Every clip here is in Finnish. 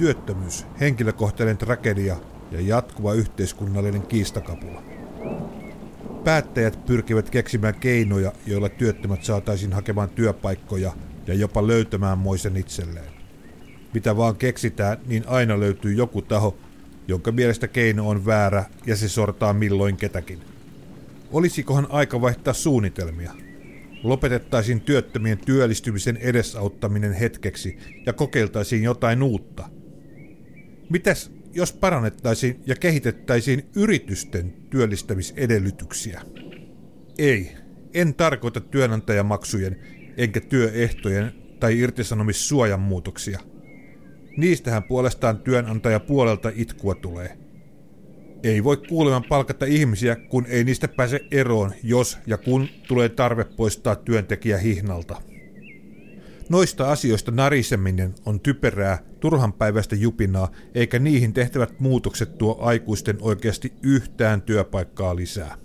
Työttömyys, henkilökohtainen tragedia ja jatkuva yhteiskunnallinen kiistakapula. Päättäjät pyrkivät keksimään keinoja, joilla työttömät saataisiin hakemaan työpaikkoja ja jopa löytämään moisen itselleen. Mitä vaan keksitään, niin aina löytyy joku taho, jonka mielestä keino on väärä ja se sortaa milloin ketäkin. Olisikohan aika vaihtaa suunnitelmia? Lopetettaisiin työttömien työllistymisen edesauttaminen hetkeksi ja kokeiltaisiin jotain uutta. Mitäs jos parannettaisiin ja kehitettäisiin yritysten työllistämisedellytyksiä? Ei, en tarkoita työnantajamaksujen enkä työehtojen tai irtisanomissuojan muutoksia. Niistähän puolestaan työnantaja puolelta itkua tulee. Ei voi kuuleman palkata ihmisiä, kun ei niistä pääse eroon, jos ja kun tulee tarve poistaa työntekijä hihnalta. Noista asioista nariseminen on typerää, turhanpäiväistä jupinaa, eikä niihin tehtävät muutokset tuo aikuisten oikeasti yhtään työpaikkaa lisää.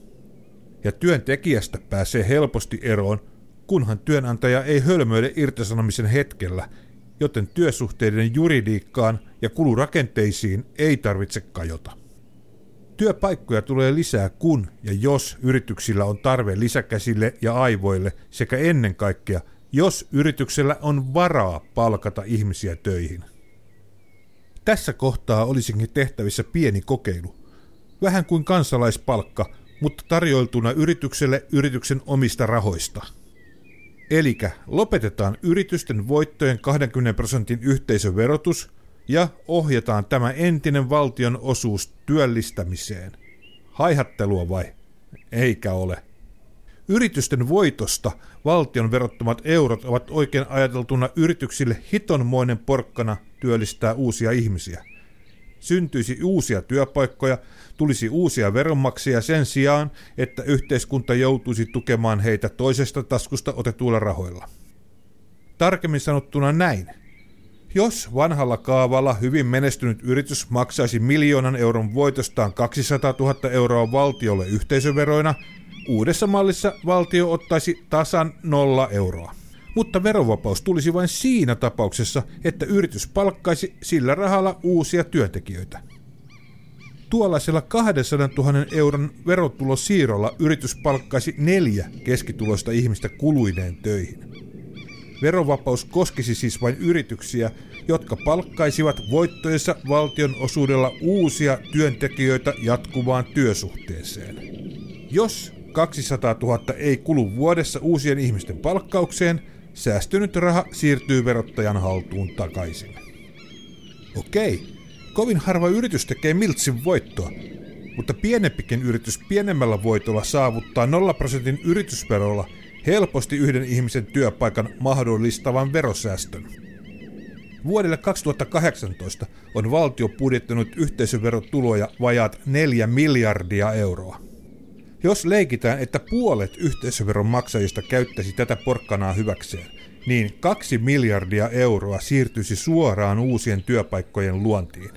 Ja työntekijästä pääsee helposti eroon, kunhan työnantaja ei hölmöile irtisanomisen hetkellä, joten työsuhteiden juridiikkaan ja kulurakenteisiin ei tarvitse kajota. Työpaikkoja tulee lisää kun ja jos yrityksillä on tarve lisäkäsille ja aivoille sekä ennen kaikkea – jos yrityksellä on varaa palkata ihmisiä töihin. Tässä kohtaa olisinkin tehtävissä pieni kokeilu. Vähän kuin kansalaispalkka, mutta tarjoiltuna yritykselle yrityksen omista rahoista. Elikä lopetetaan yritysten voittojen 20 prosentin yhteisöverotus ja ohjataan tämä entinen valtion osuus työllistämiseen. Haihattelua vai? Eikä ole. Yritysten voitosta valtion verottomat eurot ovat oikein ajateltuna yrityksille hitonmoinen porkkana työllistää uusia ihmisiä. Syntyisi uusia työpaikkoja, tulisi uusia veronmaksia sen sijaan, että yhteiskunta joutuisi tukemaan heitä toisesta taskusta otetuilla rahoilla. Tarkemmin sanottuna näin. Jos vanhalla kaavalla hyvin menestynyt yritys maksaisi miljoonan euron voitostaan 200 000 euroa valtiolle yhteisöveroina, Uudessa mallissa valtio ottaisi tasan nolla euroa. Mutta verovapaus tulisi vain siinä tapauksessa, että yritys palkkaisi sillä rahalla uusia työntekijöitä. Tuollaisella 200 000 euron verotulosiirrolla yritys palkkaisi neljä keskituloista ihmistä kuluineen töihin. Verovapaus koskisi siis vain yrityksiä, jotka palkkaisivat voittojensa valtion osuudella uusia työntekijöitä jatkuvaan työsuhteeseen. Jos 200 000 ei kulu vuodessa uusien ihmisten palkkaukseen, säästynyt raha siirtyy verottajan haltuun takaisin. Okei, kovin harva yritys tekee miltsin voittoa, mutta pienempikin yritys pienemmällä voitolla saavuttaa 0 prosentin yritysverolla helposti yhden ihmisen työpaikan mahdollistavan verosäästön. Vuodelle 2018 on valtio budjettanut yhteisöverotuloja vajaat 4 miljardia euroa. Jos leikitään, että puolet yhteisöveron maksajista käyttäisi tätä porkkanaa hyväkseen, niin kaksi miljardia euroa siirtyisi suoraan uusien työpaikkojen luontiin.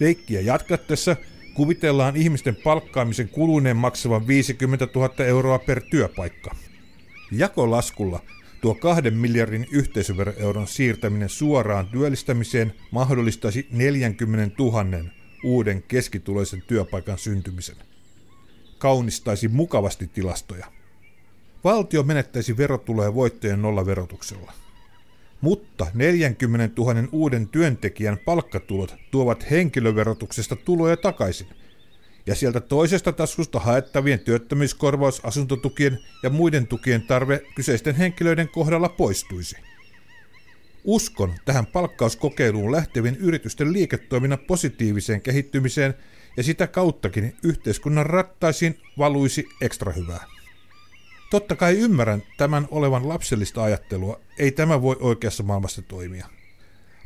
Leikkiä jatkattessa kuvitellaan ihmisten palkkaamisen kuluneen maksavan 50 000 euroa per työpaikka. Jakolaskulla tuo kahden miljardin yhteisöveroeuron siirtäminen suoraan työllistämiseen mahdollistaisi 40 000 uuden keskituloisen työpaikan syntymisen kaunistaisi mukavasti tilastoja. Valtio menettäisi verotuloja voittojen nollaverotuksella. Mutta 40 000 uuden työntekijän palkkatulot tuovat henkilöverotuksesta tuloja takaisin, ja sieltä toisesta taskusta haettavien työttömyyskorvaus, asuntotukien ja muiden tukien tarve kyseisten henkilöiden kohdalla poistuisi. Uskon tähän palkkauskokeiluun lähtevien yritysten liiketoiminnan positiiviseen kehittymiseen ja sitä kauttakin yhteiskunnan rattaisiin valuisi ekstra hyvää. Totta kai ymmärrän tämän olevan lapsellista ajattelua, ei tämä voi oikeassa maailmassa toimia.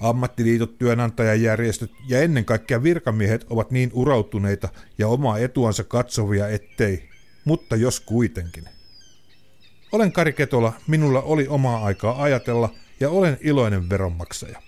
Ammattiliitot, työnantajajärjestöt ja ennen kaikkea virkamiehet ovat niin urautuneita ja omaa etuansa katsovia ettei, mutta jos kuitenkin. Olen Kari Ketola, minulla oli omaa aikaa ajatella ja olen iloinen veronmaksaja.